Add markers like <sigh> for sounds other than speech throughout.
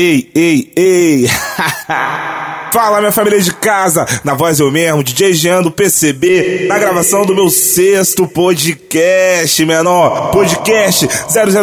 Ei, ei, ei! <laughs> Fala minha família de casa, na voz eu mesmo, DJ Jean do PCB, na gravação do meu sexto podcast, menor. Podcast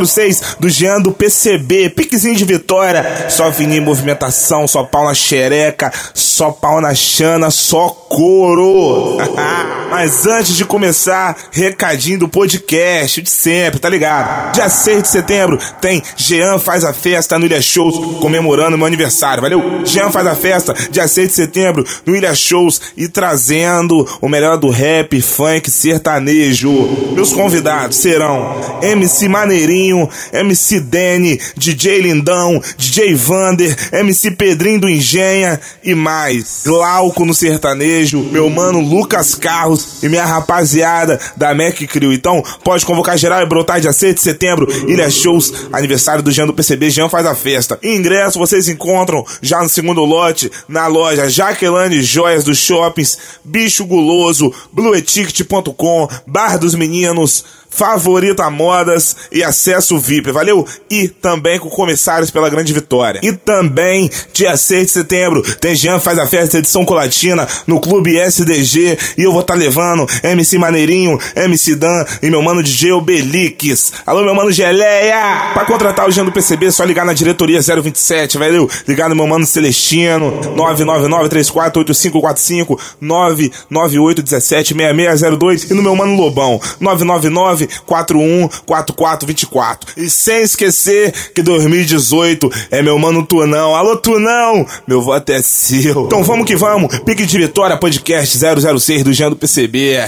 006 do Jean do PCB, piquezinho de vitória, só vinha em movimentação, só pau na xereca, só pau na chana, só couro. <laughs> Mas antes de começar, recadinho do podcast de sempre, tá ligado? Dia 6 de setembro tem Jean faz a festa no Ilha Shows, comemorando meu aniversário, valeu? Jean faz a festa, dia 6 de setembro, no Ilha Shows e trazendo o melhor do rap, funk, sertanejo. Meus convidados serão MC Maneirinho, MC Dene, DJ Lindão, DJ Vander, MC Pedrinho do Engenha e mais. Glauco no sertanejo, meu mano Lucas Carros e minha rapaziada da Mac Crew. Então, pode convocar geral e brotar dia 6 de setembro, Ilha Shows, aniversário do Jean do PCB, Jean faz a festa. Ingresso vocês encontram já no segundo lote, na loja Jaqueline Joias dos Shoppings, Bicho Guloso, blueticket.com, Bar dos Meninos, Favorita Modas e acesso VIP, valeu? E também com comissários pela grande vitória. E também, dia 6 de setembro, tem Jean faz a festa edição colatina no Clube SDG e eu vou estar tá levando MC Maneirinho, MC Dan e meu mano DJ Obelix. Alô, meu mano Geleia! Pra contratar o Jean do PCB, é só ligar na diretoria 027, valeu? Ligar no meu mano Celestino, 999-348545, 998-176602 e no meu mano Lobão, 999 414424. E sem esquecer que 2018 é meu mano Tunão. Alô, Tunão! Meu voto é seu. Então vamos que vamos. Pique de Vitória Podcast 006 do Jean do PCB.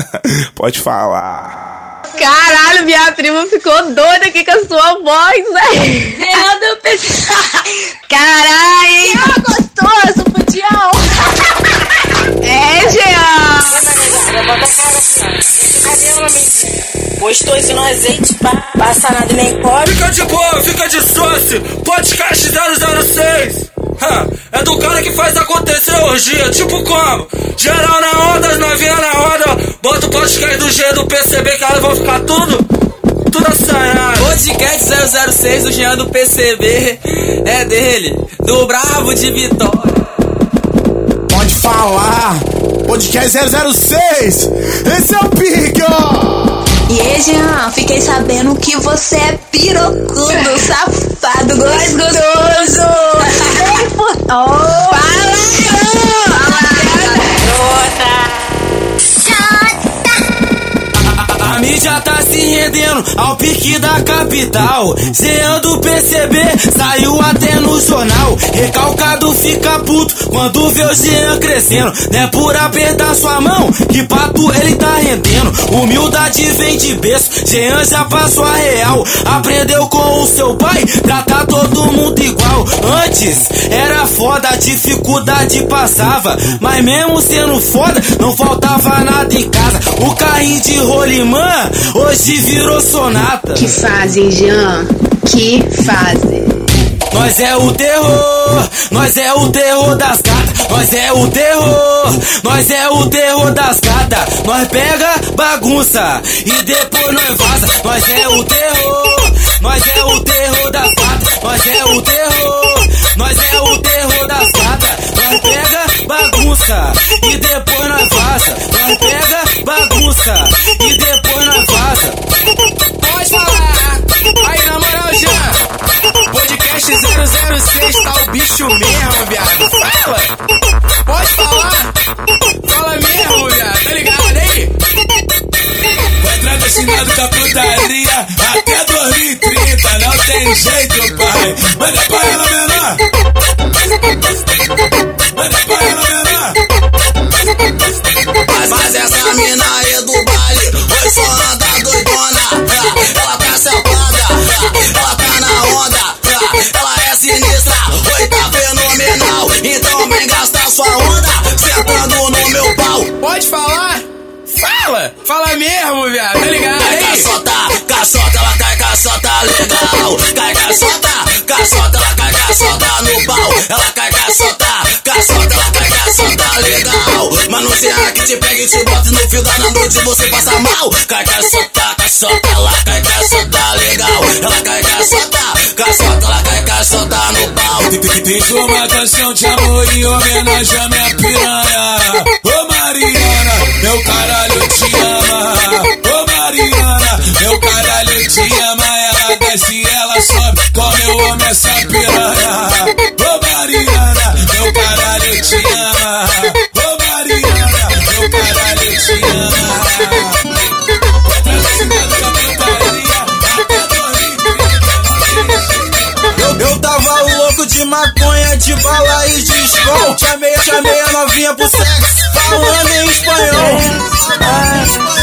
<laughs> Pode falar. Caralho, minha prima ficou doida aqui com a sua voz, né? Eu não <laughs> pensei. Caralho! Que gostoso, pudião! É, Jean! Postou isso no azeite, pá, passa nada nem cobre. Fica de boa, fica de sócio. Podcast 006. Ha, é do cara que faz acontecer orgia. Tipo como? Geral na onda, as novinhas na roda. Bota o podcast do G do PCB que elas vão ficar tudo. Tudo assanhado. Podcast 006 do Jean do PCB. É dele, do Bravo de Vitória. Pode falar. Podcast 006. Esse é o ó. E aí, Jean, fiquei sabendo que você é pirocudo, safado, gostoso. oh. Fala, A mídia tá se rendendo ao pique da capital. Do PCB saiu até no jornal. Recalcado fica puto quando vê o Jean crescendo. Não é por apertar sua mão que pato ele tá rendendo. Humildade vem de berço, Jean já passou a real. Aprendeu com o seu pai, tratar todo mundo igual. Antes era foda, dificuldade passava. Mas mesmo sendo foda, não faltava nada em casa. O carrinho de rolimã hoje virou sonata. Que fazem, Jean? Que fazem? Nós é o terror, nós é o terror das gatas, nós é o terror, nós é o terror das gatas. Nós pega bagunça e depois nós vaza. Nós é o terror, nós é o terror das gatas, nós é o terror, nós é o terror das gatas. Nós pega bagunça tem jeito, pai. Manda pra ela, menor. Manda pra ela, menor. Mas, mas essa mina aí do baile, oi só anda doidona. Ela tá sentada, ela tá na onda. Ela é sinistra, oi tá fenomenal. Então vem gastar sua onda, sentando no meu pau. Pode falar? cachaçota legal. Cachaçota, caçota, ela cachaçota no pau. Ela cachaçota, caçota, ela cachaçota legal. Mas não será que te pega e te bota no fio da noite você passa mal. Cachaçota, caçota, ela cachaçota legal. Ela cachaçota, caçota, ela cachaçota no pau. tem que ter uma canção de amor e homenagem à minha piranha. Ô Mariana, meu caralho te ama. eu amo essa piranha. Ô Mariana, meu caralho te ama. Ô Mariana, meu caralho te ama. Eu tava louco de maconha, de bala e de escol. Chamei, chamei a novinha pro sexo, falando em espanhol. Ah.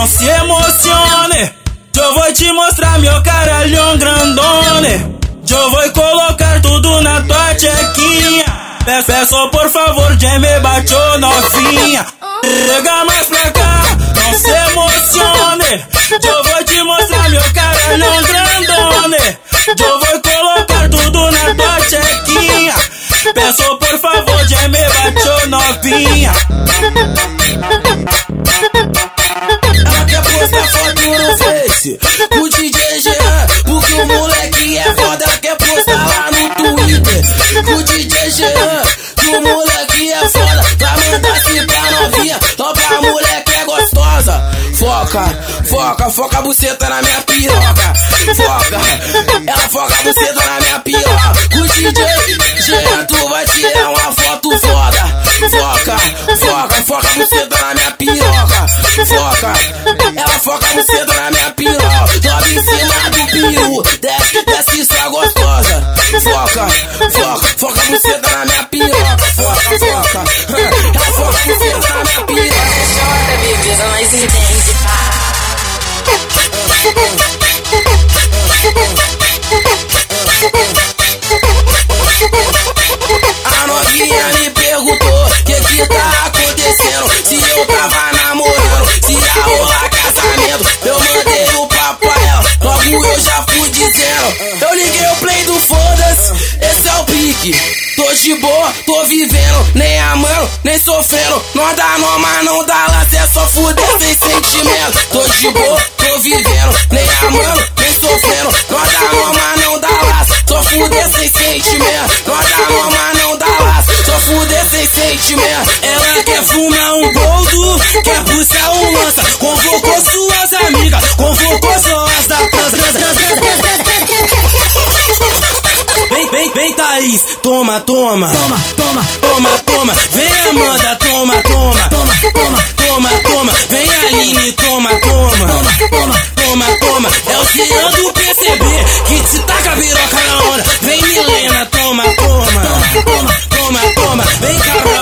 Não se emocione, eu vou te mostrar meu caralhão é grandone. Eu vou colocar tudo na tua chequinha. Peço por favor, Jamie bateu novinha. Rega mais pra cá, não se emocione. Eu vou te mostrar meu caralhão é grandone. sofrendo. Não dá nó, mas não dá lá, é só fuder sem sentimento. Tô de boa, tô vivendo, nem amando, nem sofrendo. Não dá nó, mas não dá lá, só fuder sem sentimento. Não dá nó, mas não dá lá, só fuder sem sentimento. Ela quer fumar um boldo, quer puxar um lança. Convocou suas amigas, convocou suas da transa. Vem, vem, vem, Thaís, toma, toma. Toma, toma, toma toma, toma, vem Amanda, toma, toma, toma, toma, toma, toma, vem Aline, toma, toma, toma, toma, toma, toma, é o senhor do PCB que te taca piroca na hora, vem Milena, toma, toma, toma, toma, toma, vem Carol.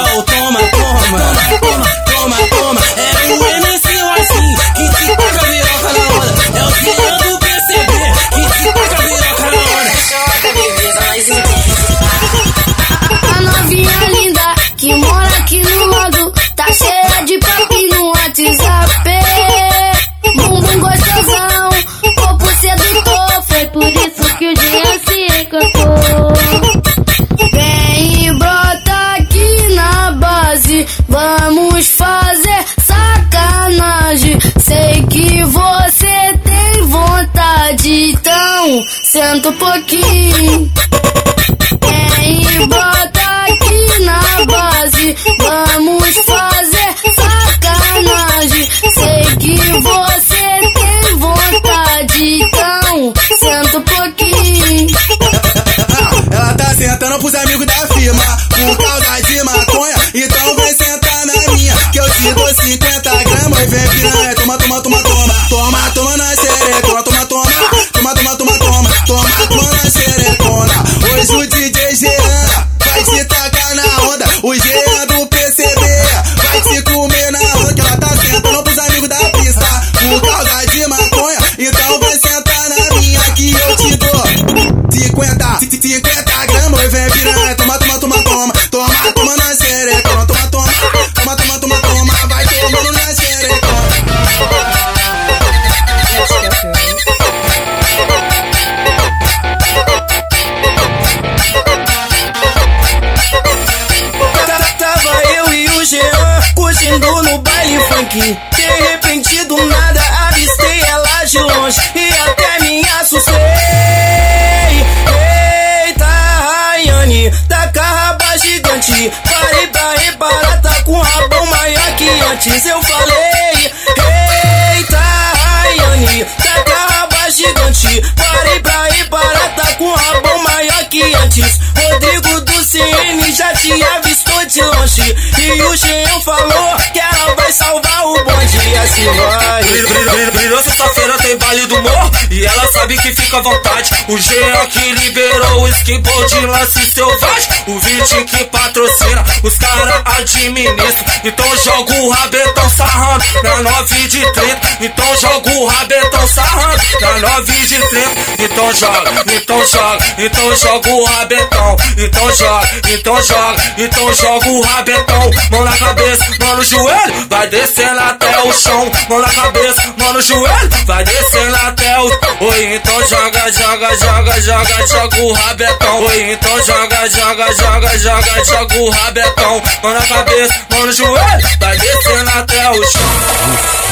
Brilho, brilho, brilho, brilho, sexta-feira tem baile do morro E ela sabe que fica à vontade. O Jean que liberou o de lance selvagem. O Vitinho que patrocina, os cara administram. Então joga o rabetão sarrando na 9 de 30 Então joga o rabetão sarrando na 9 de 30 Então joga, então joga, então joga o rabetão. Então joga, então joga, então joga o rabetão. Mão na cabeça, mão no joelho, vai descendo até o chão. Mão na cabeça, mão no joelho, vai descendo até o Oi, então joga, joga, joga, joga, joga o rabetão. Oi, então joga, joga, joga, joga, joga o rabetão. Mão na cabeça, mão no joelho, vai descendo até o chão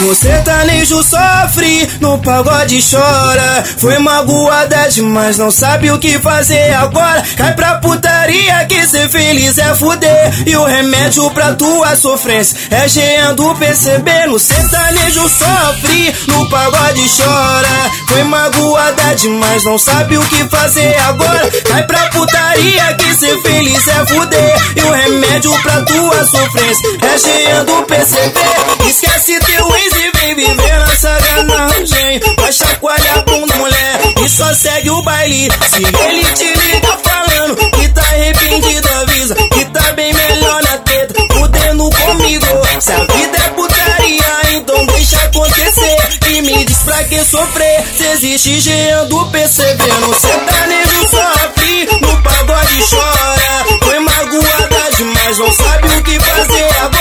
No sertanejo sofre, no pagode chora. Foi magoada demais, não sabe o que fazer agora. Cai pra putaria que ser feliz é fuder. E o remédio pra tua sofrência é Jean do PCB. No sertanejo sofre, no pagode chora. Foi magoada demais, não sabe o que fazer agora. Cai pra putaria que ser feliz é fuder. E o remédio pra tua sofrência é Jean do PCB. Esquece teu ex e vem viver nessa ganagem. Vai chacoalhar a bunda, mulher, e só segue o baile. Se ele te liga falando que tá arrependido, avisa que tá bem melhor na teta, fudendo comigo. Se a vida é putaria, então deixa acontecer. E me diz pra que sofrer, se existe Jean do PCB. No sertanejo sofre, no pagode chora. Foi magoada demais, não sabe o que fazer agora.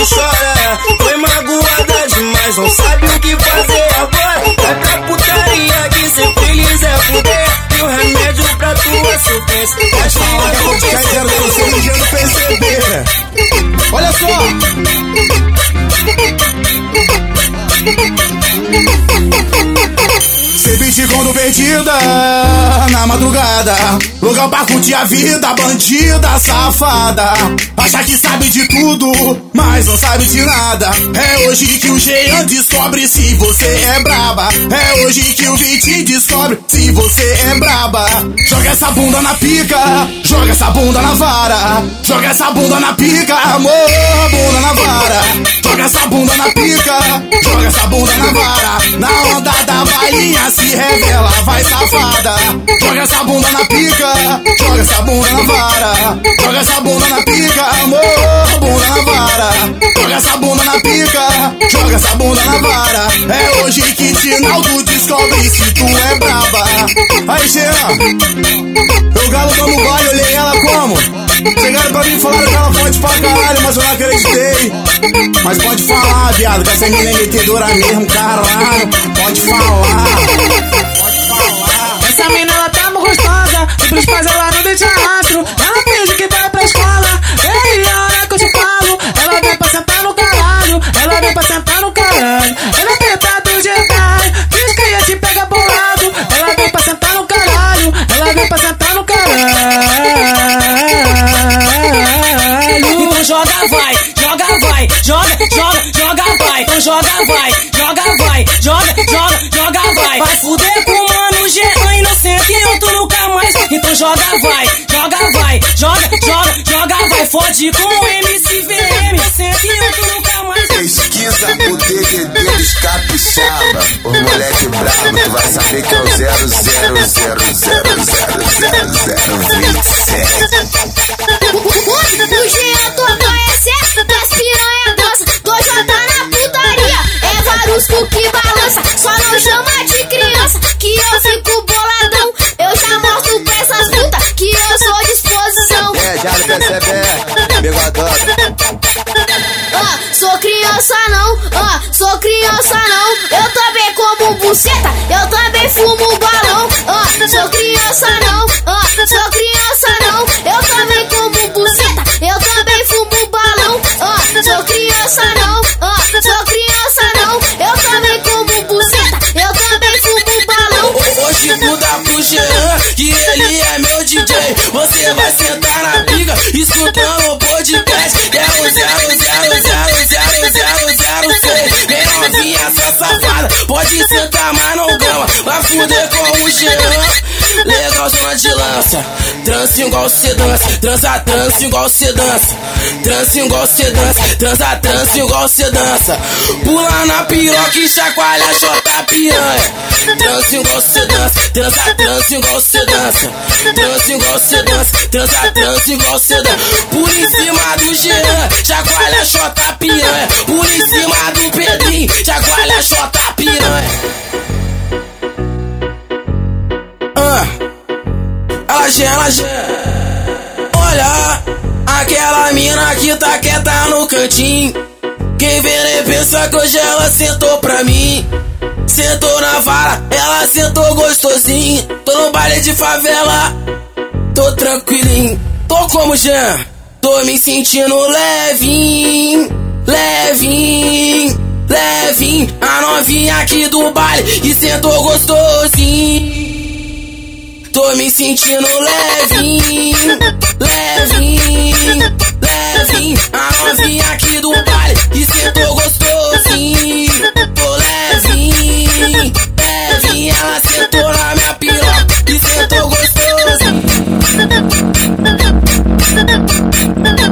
Pagode chora. Foi magoada demais, não sabe o que fazer agora. Pra putaria que ser feliz é fuder. E o remédio pra tua sofrência é cheia do PCB. do PCB. Olha só. Quando perdida na madrugada. Lugar pra curtir a vida, bandida, safada. Acha que sabe de tudo, mas não sabe de nada. É hoje que o Jean descobre se você é braba. É hoje que o Vitinho descobre se você é braba. Joga essa bunda na pica, joga essa bunda na vara. Joga essa bunda na pica, amor, bunda na vara. Joga essa bunda na pica, joga essa bunda na vara. Na onda da revela, vai safada. Joga essa bunda na pica, joga essa bunda na vara. Joga essa bunda na pica, amor, bunda na vara. Joga essa bunda na pica, joga essa bunda na vara. É hoje que Tinaldo descobre se tu é braba. Aí, Jean, eu galo como vai, olhei ela como? Chegaram pra mim e falaram que ela pode pra caralho, mas eu não acreditei. Mas pode falar, viado, que essa menina é metedora mesmo, caralho. Pode falar. Pros pais ela não deixa rastro. Ela finge que vai pra escola, ei, a hora que eu te falo, ela vem pra sentar no caralho, ela vem pra sentar no caralho. Ela tenta do Jedi, diz que ia te pegar bolado, ela vem pra sentar no caralho, ela vem pra sentar no caralho. Então joga vai, joga vai, joga, joga, joga vai. Então joga vai, joga vai, joga, joga, joga vai. Vai fuder com joga vai, joga vai, joga, joga, joga vai. Fode com o MC VM, inocente e eu tu nunca mais. Pesquisa o DDD dos capixaba. O moleque brabo, tu vai saber que é o 000000027. Criança não, ó, sou criança não. Eu também como buceta, eu também fumo balão. Ó, sou criança não, ó, sou criança não. Ó, sou criança não. de sentar, mas não. Vai fuder com de lança, igual cê dança, transa trança igual cê dança, igual cê dança, transa trança igual cê dança. Pula na piroca e chacoalha, chota piranha. Trança igual cê dança, transa trança igual cê dança, igual cê dança, transa trança igual cê dança. Por em cima do Jean, chacoalha, chota piranha. Por em cima do Pedrinho, chacoalha, chota piranha. Ela gela, ela gela. Olha, aquela mina que tá quieta no cantinho. Quem vê nem pensa que hoje ela sentou pra mim. Sentou na vara, ela sentou gostosinho. Tô no baile de favela, tô tranquilinho. Tô como Jean, tô me sentindo levinho, levinho, levinho. A novinha aqui do baile e sentou gostosinho. Tô me sentindo levinho, levinho, levinho. A novinha aqui do baile e sentou gostosinho. Tô levinho, levinho. Ela sentou na minha piroca e sentou gostosinho.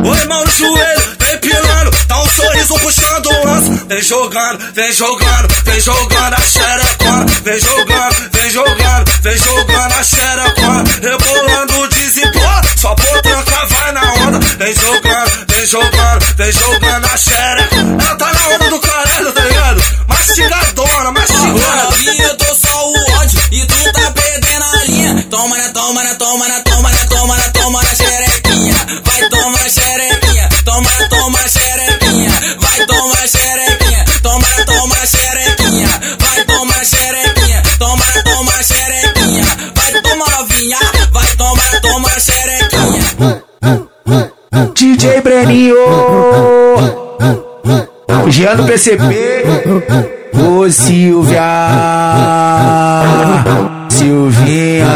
Oi, mão no joelho, vem pilando, dá um sorriso puxando o osso. Vem jogando, vem jogando, vem jogando a xerecona. Vem jogando, vem jogando, vem jogando a xerecona. Rebolando desemplora, só potranca vai na onda. Vem jogando, vem jogando, vem jogando a xerecona. Ela tá na onda do caralho, tá ligado? Mastigadona, mastigando. Novinha, eu tô só o ódio e tu tá perdendo a linha. Toma na, toma na, toma na, DJ Breninho, Jean do PCP, ô Silvia, Silvinha,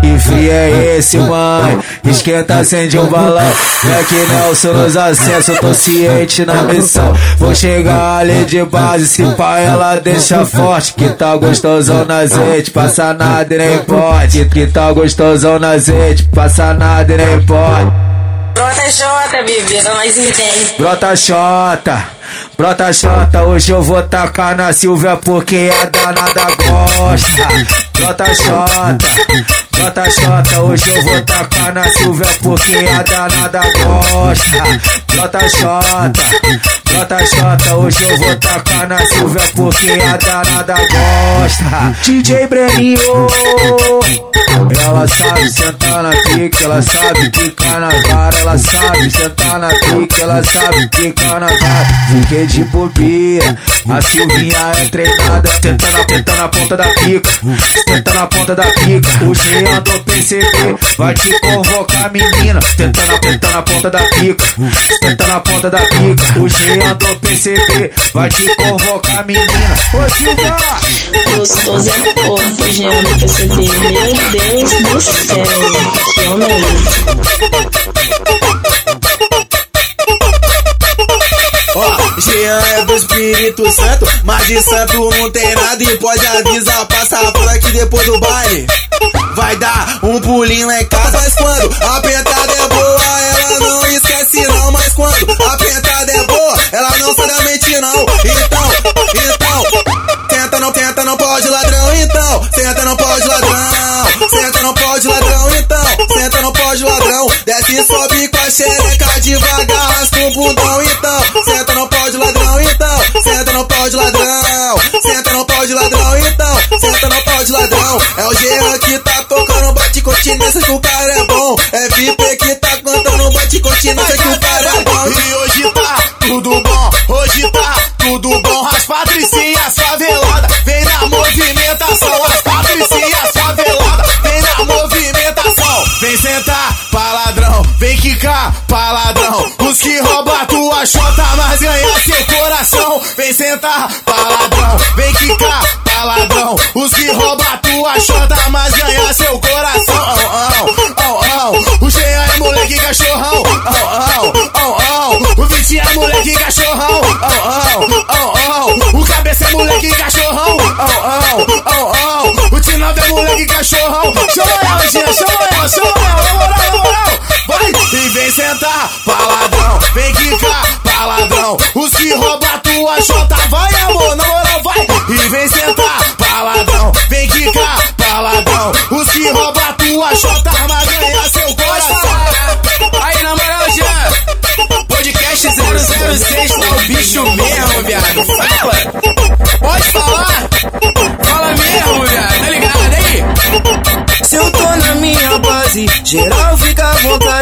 que frio é esse, mãe? Esquenta, acende um balão, é que Nelson nos acessos, tô ciente na missão. Vou chegar ali de base, se pá ela deixa forte, que tá gostosão na azeite, passa nada e nem pode, que tá gostosão na azeite, passa nada e nem pode. Brota Jota, bebê, nós entende. Brota Xota, brota Xota, hoje eu vou tacar na Silvia porque a danada gosta. Brota Xota, brota Xota, hoje eu vou tacar na Silvia porque a danada gosta. Brota Xota, brota Xota, hoje eu vou tacar na Silvia porque a danada gosta. DJ Breninho, ela sabe sentar na pique, ela sabe picar na vara, ela sabe sentar na pique, ela sabe picar na vara. Fiquei de bobeira, a Silvinha é treinada, tentando, tentando a ponta da pica, tentando a ponta da pica. O Jean do PCB vai te convocar, menina, tentando, tentando a ponta da pica, tentando a ponta da pica. O Jean do PCB vai te convocar, menina. Ô Silvia! Gostoso é corpo, Jean do PCB. Meu Deus do céu. Que homem? Ó, Jean é do Espírito Santo, mas de santo não tem nada e pode avisar, passar por aqui depois do baile. Vai dar um pulinho lá em casa, mas quando a pentada é boa, ela não esquece não, mas quando a pentada é boa, ela não sai da mente não. Então, então, tenta não, tenta não pode ladrão, então, senta não pode ladrão, senta não pode ladrão, então, desce e sobe com a xereca devagar, raspa o bundão, então, senta não pode ladrão, então, senta não pode ladrão, senta não pode ladrão, então, senta não pode ladrão, é o Jean que tá tocando bate continência que o cara é bom, é VIP que tá cantando bate continência ficar palavrão. Os que rouba tua chota, mas ganha seu coração. Oh, oh, oh, o Jean é moleque cachorrão. O Vitinho é moleque cachorrão. O Cabeça é moleque cachorrão. O Tinado é moleque cachorrão. Chama ela, Jean, chama ela, chama ela.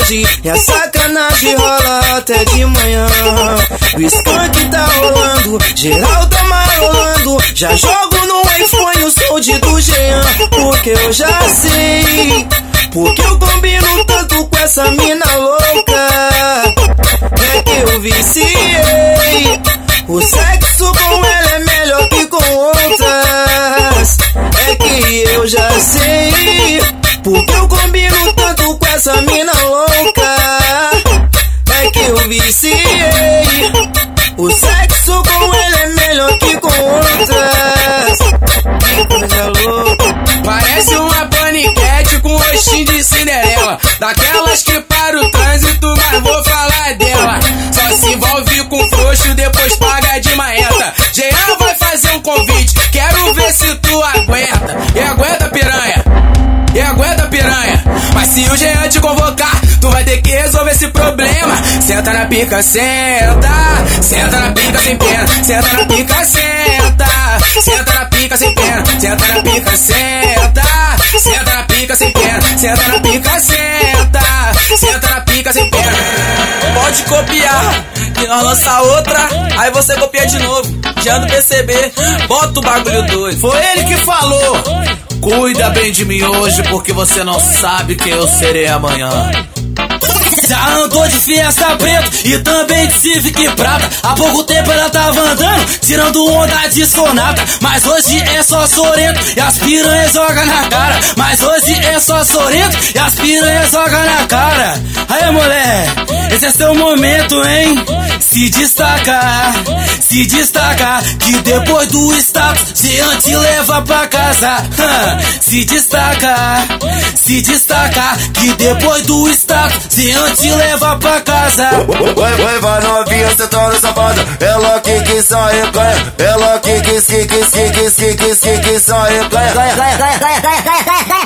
Vontade. E a sacanagem rola até de manhã. O skunk tá rolando, geral tá marolando. Já jogo no iPhone o som de do Jean. Porque eu já sei. Porque eu combino tanto com essa mina louca. É que eu viciei. O sexo com ela é melhor que com outras. É que eu já sei. Porque eu combino tanto com essa mina louca. O sexo com ela é melhor que com outras. Coisa louca. Parece uma paniquete com rostinho de Cinderela. Daquelas que para o trânsito, mas vou falar dela. Só se envolve com frouxo, depois paga de maeta. Jean vai fazer um convite, quero ver se tu aguenta. E aguenta, piranha. E aguenta, piranha. Mas se o Jean te convocar, tu vai ter que resolver esse problema. Senta na pica, senta. Senta na pica sem pena. Senta na pica, senta. Senta na pica sem pena. Senta na pica, senta. Senta na pica sem pena. Senta na pica, senta. Senta na pica sem pena. Pode copiar, que nós lança outra, aí você copia de novo. Já no PCB, bota o bagulho doido. Foi ele que falou. Cuida bem de mim hoje, porque você não sabe quem eu serei amanhã. Já andou de Fiesta preto e também de Civic prata. Há pouco tempo ela tava andando, tirando onda de sonata. Mas hoje é só sorento e as piranhas jogam na cara. Mas hoje é só sorento e as piranhas jogam na cara. Aí, moleque, esse é seu momento, hein? Se destacar, se destacar. Que depois do status, Jean te leva pra casa. Se destacar, se destacar. Que depois do status, Jean te leva pra casa. Vai, vai, vai novinha, cê tá no safada. Ela que que sai ganha. Ela que que que que que que que que que que sai ganha. Ganha, ganha, ganha, ganha, ganha, ganha,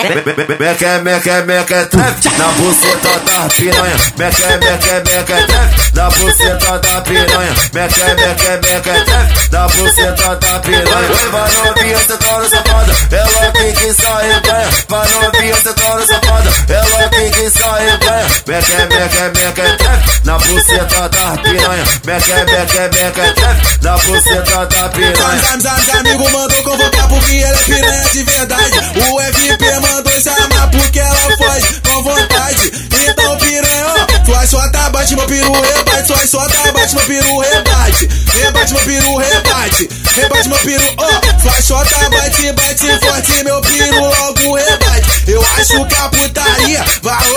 Meque, meque, meque, trap Na buceta da piranha Meque, meque, meque, trap Na buceta da piranha Meque, meque, meque, trap Na buceta da piranha Vai novinha, no safada Ela que que sai ganha Vai novinha, no safada Ela que que sai ganha Meque, meque, meque, trap Na buceta da piranha Meque, meque, meque, trap Na buceta da piranha amigo mandou convocar porque ela é piranha de verdade. O FP mandou chamar porque ela faz com vontade. Então, piranha, ó, sua chota bate meu peru, rebate. Sua chota bate meu peru, rebate. Rebate meu peru, rebate. Rebate meu peru, ó. Sua chota bate, bate forte, meu peru logo rebate. Eu acho que a putaria vai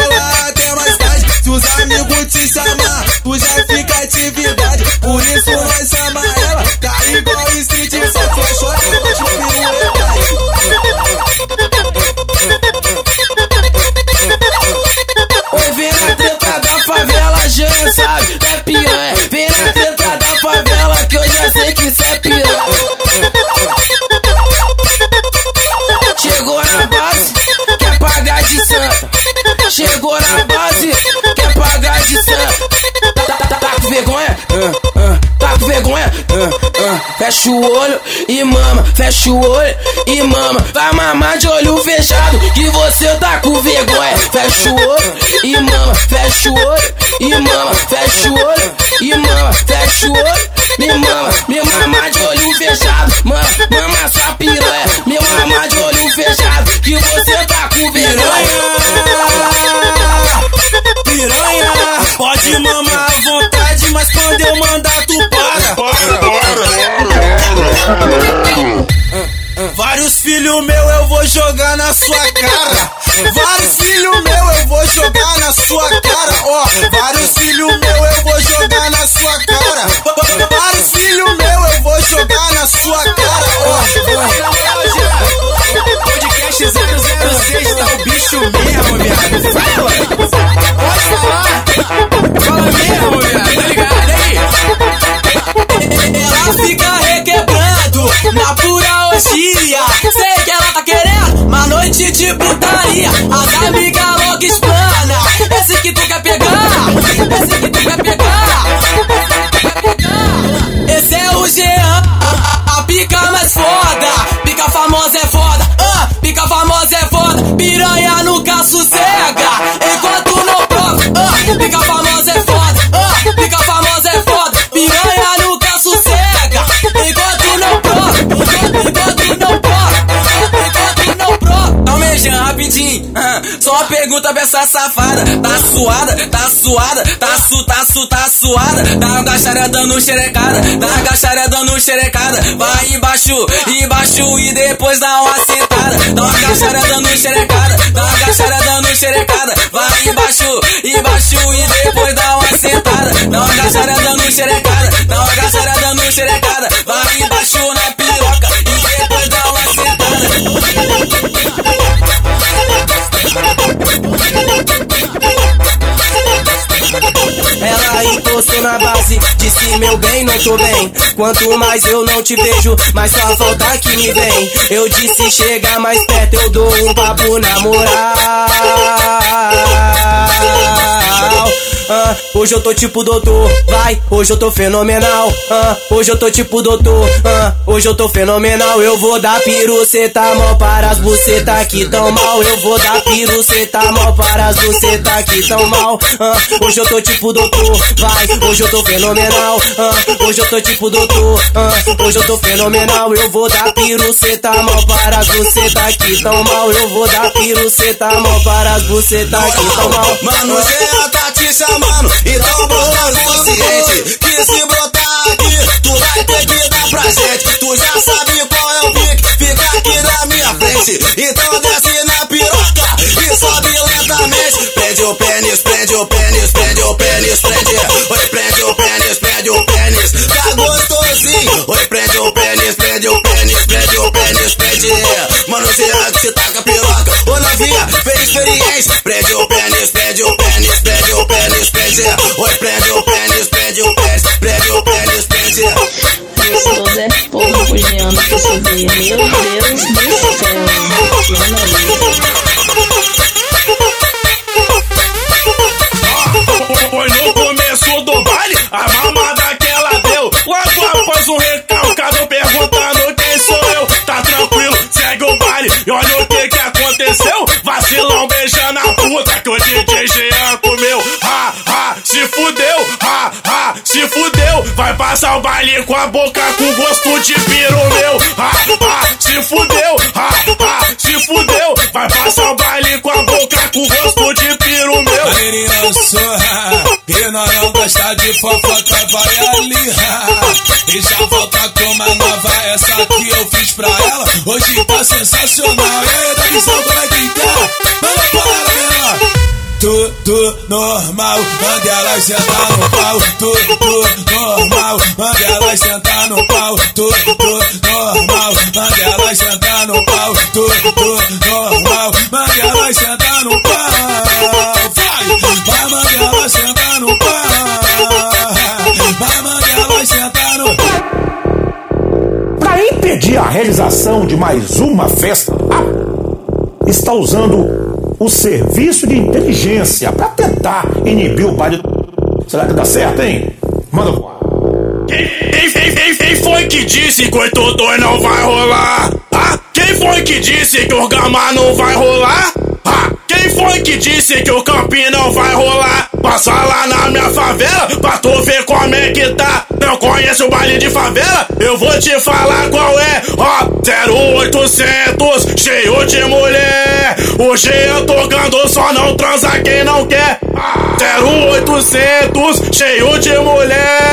Fecha o olho e mama, fecha o olho e mama. Vai mamar de olho fechado que você tá com vergonha. Fecha o olho e mama, fecha o olho e mama, fecha o olho e mama, fecha o olho Vários filhos meu eu vou jogar na sua cara. Vários filhos meu eu vou jogar na sua cara. Ó, oh, vários filhos meu eu vou jogar na sua cara. Vários filhos meu eu vou jogar na sua cara. Ó, oh, podcast 006 tá o bicho mesmo, viado. Fala, pode falar. Fala mesmo, viado. de putaria. A amigas logo expõem. pergunta pra essa safada. Tá suada, tá suada, tá su, tá su, tá suada. Tá agacharé dando xerecada, tá agacharé dando xerecada. Vai embaixo, embaixo e depois dá uma sentada. Tá agacharé dando xerecada, tá agacharé dando xerecada. Vai embaixo, embaixo e depois dá uma sentada. Tá agacharé dando xerecada, tá agacharé dando xerecada. Vai embaixo na piroca e depois dá uma sentada. aí você na base. Disse meu bem, não tô bem. Quanto mais eu não te vejo Mais só falta que me vem. Eu disse chega mais perto Eu dou um papo na moral ah, hoje eu tô tipo doutor, vai, hoje eu tô fenomenal, ah, hoje eu tô tipo doutor, ah, hoje eu tô fenomenal, eu vou dar piruceta mal para as tá aqui tão mal, eu vou dar piruceta mal para as tá aqui tão mal, ah, hoje eu tô tipo doutor, vai, hoje eu tô fenomenal, ah, hoje eu tô tipo doutor, ah, hoje eu tô fenomenal, eu vou dar piruceta mal para as tá aqui tão mal, eu vou dar piruceta mal para as tá aqui tão mal, mano, é a Tatiça mano. Então boa consciente que se brotar aqui, tu vai ter que dar pra gente. Tu já sabe qual é o pique, fica aqui na minha frente. Então desce na piroca e sobe lentamente. Prende o pênis, prende o pênis, prende o pênis, prende. Oi, prende o pênis, prende o pênis. Tá gostosinho. Oi, prende o pênis, prende o pênis, prende o pênis, prende. Mano, se antes se taca piroca, ô novinha, fez experiência. Prende o pênis, prende o pênis. Oi, prazer. <laughs> E nós não gosta de fofoca, vai ali. <laughs> E já volta com uma nova, essa que eu fiz pra ela. Hoje tá sensacional, e aí, Daguizão, como é que tá? Vai para tudo normal, manda ela sentar no pau, tudo normal, manda ela sentar no pau, tudo normal, manda ela sentar no pau, tudo normal, manda ela sentar no pau, vai, vai manda ela sentar no pau, vai manda ela sentar no pau. Para impedir a realização de mais uma festa, a está usando o serviço de inteligência para tentar inibir o pai do. Será que dá certo, hein? Manda voar. Quem, quem, quem, quem, foi que disse que 82 não vai rolar? Ah, quem foi que disse que o Gama não vai rolar? Ah, quem foi que disse que o campinho não vai rolar? Passa lá na minha favela pra tu ver como é que tá. Não conhece o baile de favela? Eu vou te falar qual é. Ó, 0800, cheio de mulher. Hoje eu tocando, só não transa quem não quer. 0800, cheio de mulher.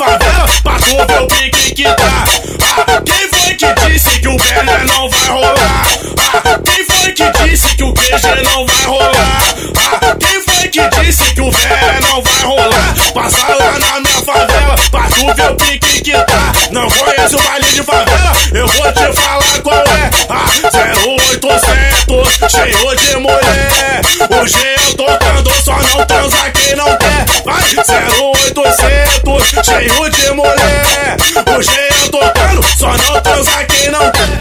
favela pra tu ver o pique que tá. Ah, quem foi que disse que o velho não vai rolar? Ah, quem foi que disse que o GG não vai rolar. Ah, quem foi que disse que o véia não vai rolar? Passa lá na minha favela pra tu ver o pique que tá. Não o baile de favela? Eu vou te falar qual é. Ah, 0800, cheio de mulher. G eu tocando, só não transa quem não quer. Vai, 0800, cheio de mulher. G eu tocando, só não transa quem não quer.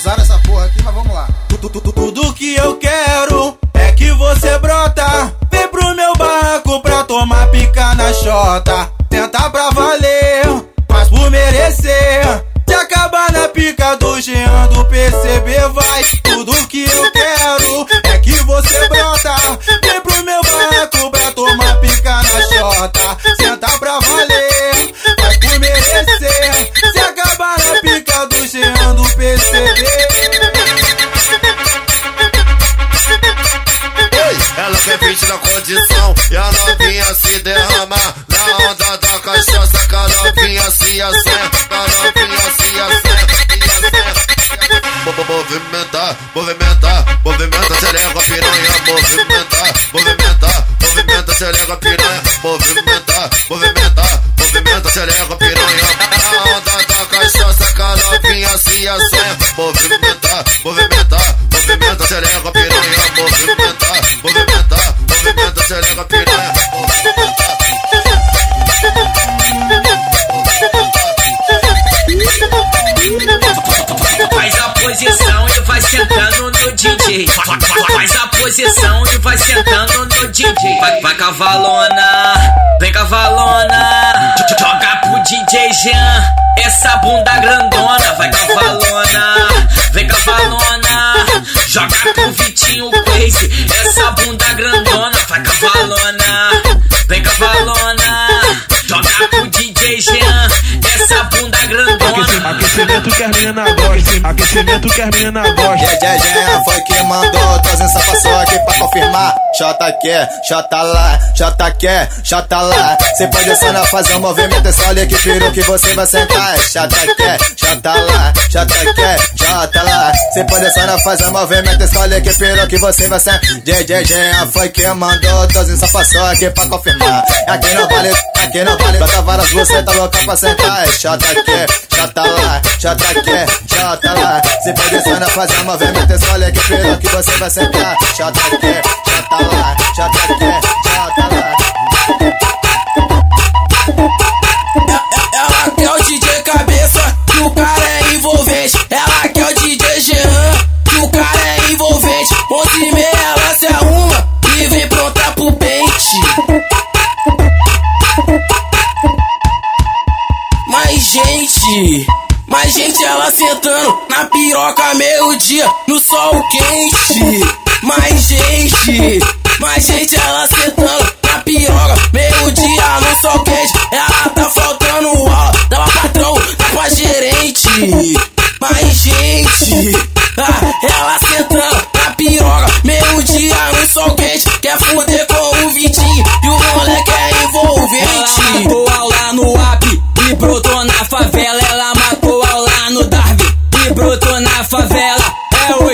Usaram essa porra aqui, mas vamos lá. Tu- tu- tu- tu- Tudo que eu quero é que você brota. Vem pro meu barraco pra tomar pica na chota. Tenta pra valer, mas por merecer. Se acabar na pica do Jean do PCB, vai. Movimentar, movimentar, movimenta, xereca, piranha Na onda da cachaça que a novinha se assanha Movimentar, movimentar, movimenta, xereca, piranha Movimentar, movimentar, movimenta, xereca, piranha a posição e vai sentando no DJ. Fa- fa- fa- Faz a posição e vai sentando no DJ. Vai, vai cavalona, Jean, essa bunda grandona. Vai cavalona, vem cavalona. Joga pro Vitinho Crazy, essa bunda grandona. Vai cavalona, vem cavalona. Joga pro DJ Jean, essa bunda grandona. Aquecimento que as mina gosta, aquecimento que as mina gosta. Yeah, yeah, yeah, mandou, trazendo passou aqui pra confirmar. Jota quer, Jota lá, Jota quer, Jota lá. Cê pode fazer um movimento, é só ler que peru que você vai sentar. Jota quer, Jota lá, Jota quer, Jota lá. Cê pode fazer um movimento, é só ler que peru que você vai sentar. JJ, yeah, foi que mandou, trazendo passou aqui pra confirmar. Aqui não vale, aqui não vale. Bota várias você tá louca pra sentar. Jota quer, Jota lá, Jota quer, Jota lá. Cê pode só na fazer um movimento, é ler que peru que você vai sentar. Jota quer, Jota lá, Jota quer, Jota lá. Gente, mas gente ela sentando na piroca meio-dia no sol quente. Mais gente, mais gente ela sentando na piroca meio-dia no sol quente. Ela tá faltando aula, dá pra patrão, dá pra gerente. Mais gente, ah, ela sentando na piroca meio-dia no sol quente. Quer fuder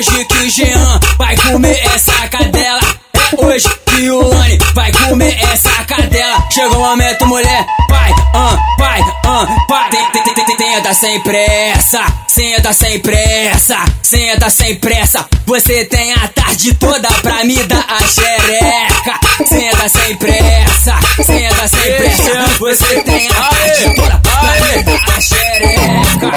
hoje que o Jean vai comer essa cadela. É hoje que o Lani vai comer essa cadela. Chegou o momento, mulher. Pai, ah, pai, ah, pai. Tem, tem, tem, sem pressa. Senta sem pressa. Senta sem pressa. Você tem a tarde toda pra me dar a xereca. Senta sem pressa. Senta sem pressa. Você tem a tarde toda pra me dar a xereca.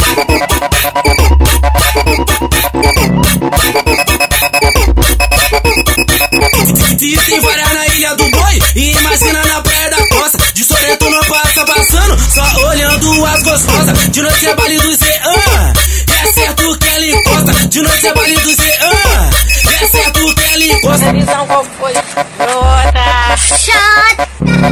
Tem várias na ilha do boi e imagina na praia da costa. De Soreto não passa passando, só olhando as gostosas. De noite é baile do Zean, é certo que ela encosta. De noite é baile do Zean, é certo que ela encosta. Visão qual foi? Outra. Shot.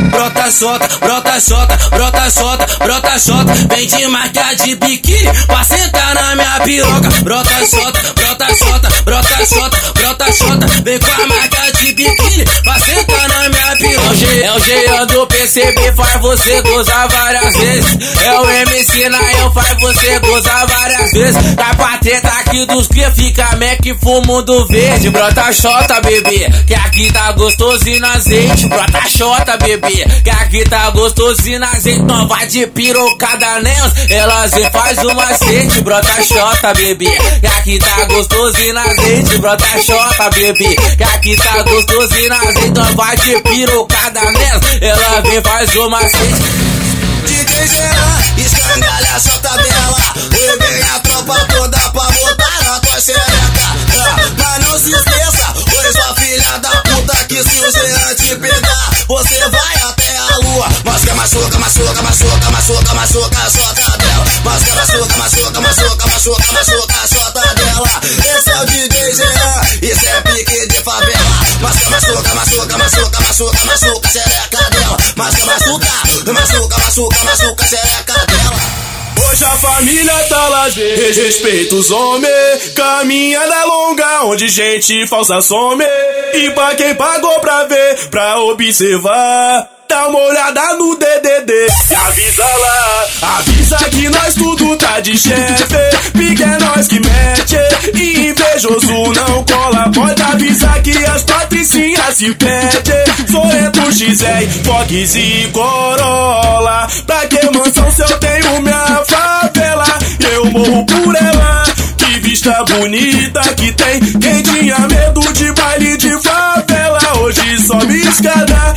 Brota solta, brota solta, brota solta, brota solta. Vem de marca de biquíni pra sentar na minha piroca. Brota solta, brota solta, brota solta, brota solta. Vem com a marca de biquíni pra sentar na minha piroca. É o Jean do PCB, faz você gozar várias vezes. É o MC Nael, faz você gozar várias vezes. Tá pra treta aqui dos cria, fica Mac fumo verde. Brota xota, bebê, que aqui tá gostosinho no azeite. Brota xota, bebê, que aqui tá azeite. Não vai de pirocada nelas, elas vem faz um macete. Brota xota, bebê, que aqui tá gostosinho no azeite. Brota xota, bebê, que aqui tá azeite. Não vai de pirocada nelas, ela vem faz um macete. DJ Jean, escangalha a tabela. Vem a tropa toda pra botar na tua xereca. Ah, Mas não se esqueça, oi sua filha da puta, que se o Jean te pegar, você vai a. Mas que machuca, machuca, machuca, machuca, machuca a sua tabela. Mas que machuca, machuca, machuca, machuca, machuca a sua tabela. Esse é o DJ Jean, isso é pique de favela. Mas que machuca, machuca, machuca, machuca, machuca a xereca dela. Mas que machuca, machuca, machuca, machuca a xereca dela. Hoje a família tá lazer, respeita os homens. Caminhada longa, onde gente falsa some. E pra quem pagou pra ver, pra observar. Dá uma olhada no DDD e avisa lá. Avisa que nós tudo tá de chefe. Pique é nós que mete. E invejoso não cola. Pode avisar que as patricinhas se pede. Sorento XR, Fox e Corolla. Pra que mansão se eu tenho minha favela? Eu morro por ela. Que vista bonita que tem. Quem tinha medo de baile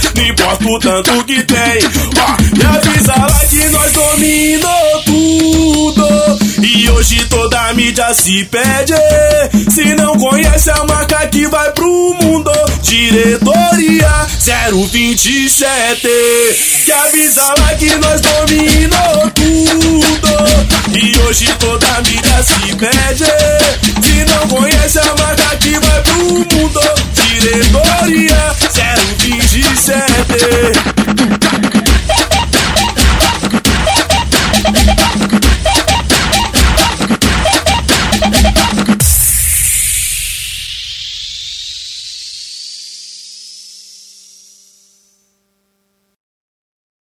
escada, não importa o tanto que tem. Ó, e avisa lá que nós. E hoje toda a mídia se pede. Se não conhece a marca que vai pro mundo, diretoria 027. Que avisa lá que nós dominou tudo. E hoje toda a mídia se pede. Se não conhece a marca que vai pro mundo, diretoria 027.